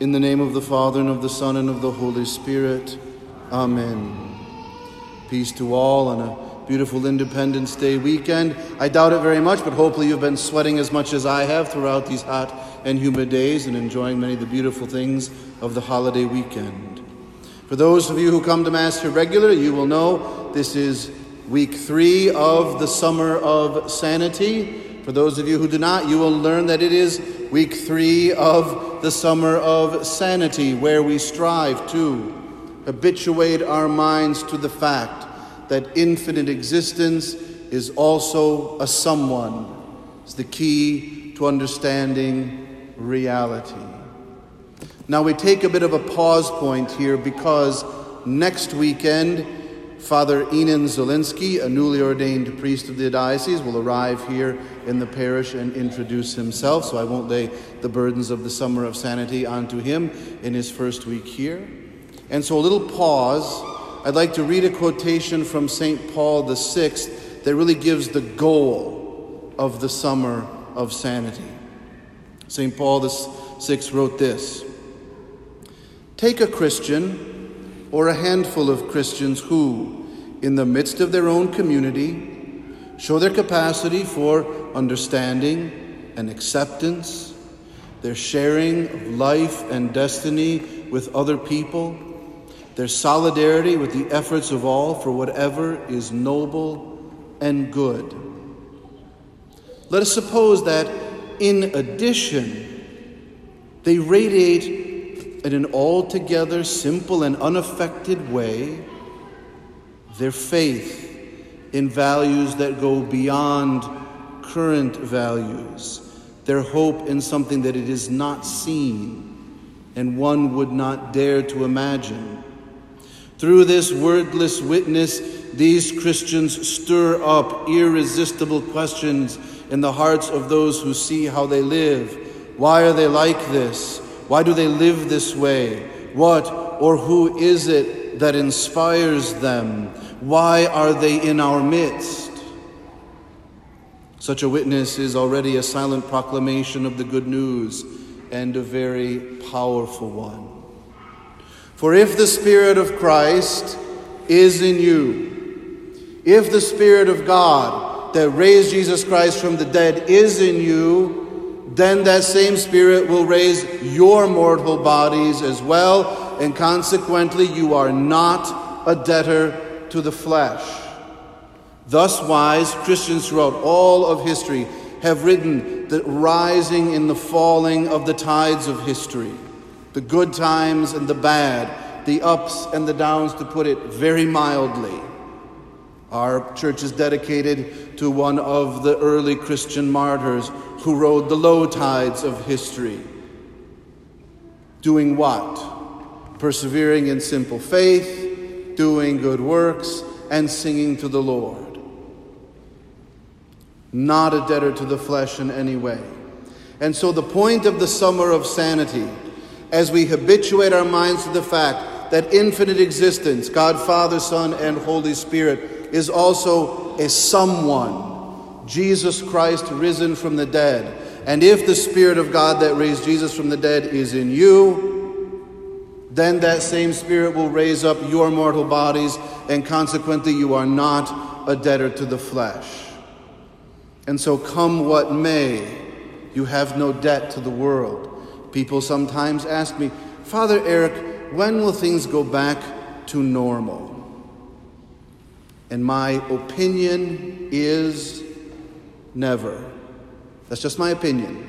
In the name of the Father, and of the Son, and of the Holy Spirit. Amen. Peace to all on a beautiful Independence Day weekend. I doubt it very much, but hopefully you've been sweating as much as I have throughout these hot and humid days and enjoying many of the beautiful things of the holiday weekend. For those of you who come to Mass here regularly, you will know this is week three of the Summer of Sanity. For those of you who do not, you will learn that it is week three of the Summer of Sanity, where we strive to habituate our minds to the fact that infinite existence is also a someone. It's the key to understanding reality. Now we take a bit of a pause point here because next weekend, Father Enan Zelinsky, a newly ordained priest of the diocese, will arrive here in the parish and introduce himself, so I won't lay the burdens of the Summer of Sanity onto him in his first week here. And so, a little pause. I'd like to read a quotation from St. Paul VI that really gives the goal of the Summer of Sanity. St. Paul VI wrote this Take a Christian or a handful of Christians who, in the midst of their own community, show their capacity for understanding and acceptance, their sharing of life and destiny with other people, their solidarity with the efforts of all for whatever is noble and good. Let us suppose that, in addition, they radiate in an altogether simple and unaffected way their faith in values that go beyond current values, their hope in something that it is not seen and one would not dare to imagine. Through this wordless witness, these Christians stir up irresistible questions in the hearts of those who see how they live. Why are they like this? Why do they live this way? What or who is it that inspires them? Why are they in our midst? Such a witness is already a silent proclamation of the good news and a very powerful one. For if the Spirit of Christ is in you, if the Spirit of God that raised Jesus Christ from the dead is in you, then that same Spirit will raise your mortal bodies as well, and consequently, you are not a debtor to the flesh. Thus, wise Christians throughout all of history have written the rising and the falling of the tides of history, the good times and the bad, the ups and the downs, to put it very mildly. Our church is dedicated to one of the early Christian martyrs who rode the low tides of history. Doing what? Persevering in simple faith, doing good works, and singing to the Lord not a debtor to the flesh in any way. And so, the point of the summer of sanity, as we habituate our minds to the fact that infinite existence, God, Father, Son, and Holy Spirit, is also a someone, Jesus Christ risen from the dead. And if the Spirit of God that raised Jesus from the dead is in you, then that same Spirit will raise up your mortal bodies, and consequently, you are not a debtor to the flesh. And so, come what may, you have no debt to the world. People sometimes ask me, Father Eric, when will things go back to normal? And my opinion is never. That's just my opinion.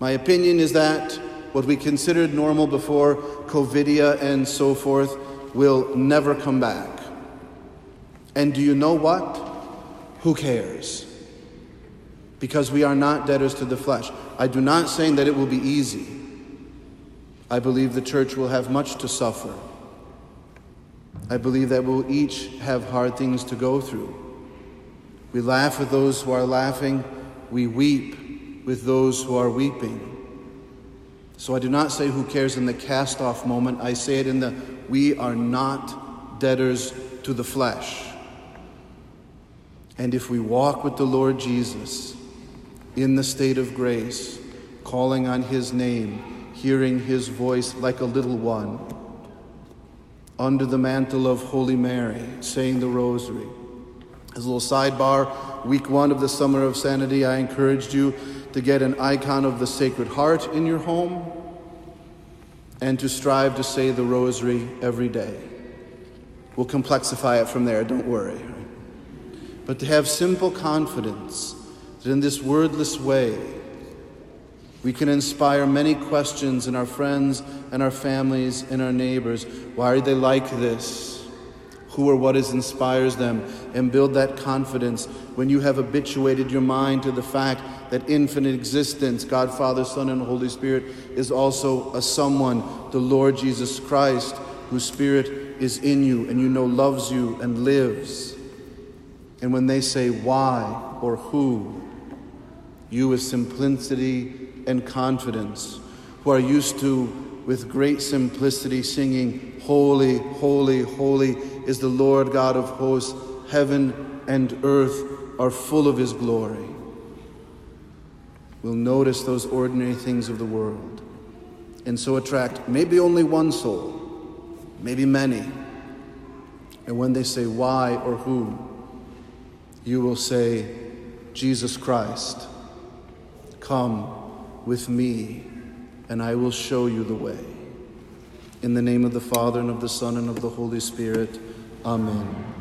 My opinion is that what we considered normal before COVIDia and so forth will never come back. And do you know what? Who cares? because we are not debtors to the flesh. I do not say that it will be easy. I believe the church will have much to suffer. I believe that we'll each have hard things to go through. We laugh with those who are laughing, we weep with those who are weeping. So I do not say who cares in the cast off moment, I say it in the we are not debtors to the flesh. And if we walk with the Lord Jesus, in the state of grace, calling on His name, hearing his voice like a little one under the mantle of Holy Mary, saying the rosary. As a little sidebar, week one of the Summer of Sanity, I encouraged you to get an icon of the Sacred Heart in your home and to strive to say the rosary every day. We'll complexify it from there, don't worry. But to have simple confidence that in this wordless way, we can inspire many questions in our friends and our families and our neighbors. Why are they like this? Who or what is inspires them? And build that confidence when you have habituated your mind to the fact that infinite existence, God, Father, Son, and Holy Spirit, is also a someone, the Lord Jesus Christ, whose Spirit is in you and you know loves you and lives. And when they say why or who, you with simplicity and confidence, who are used to, with great simplicity, singing, Holy, holy, holy is the Lord God of hosts, heaven and earth are full of his glory. We'll notice those ordinary things of the world and so attract maybe only one soul, maybe many. And when they say why or who, you will say, Jesus Christ, come with me, and I will show you the way. In the name of the Father, and of the Son, and of the Holy Spirit, Amen.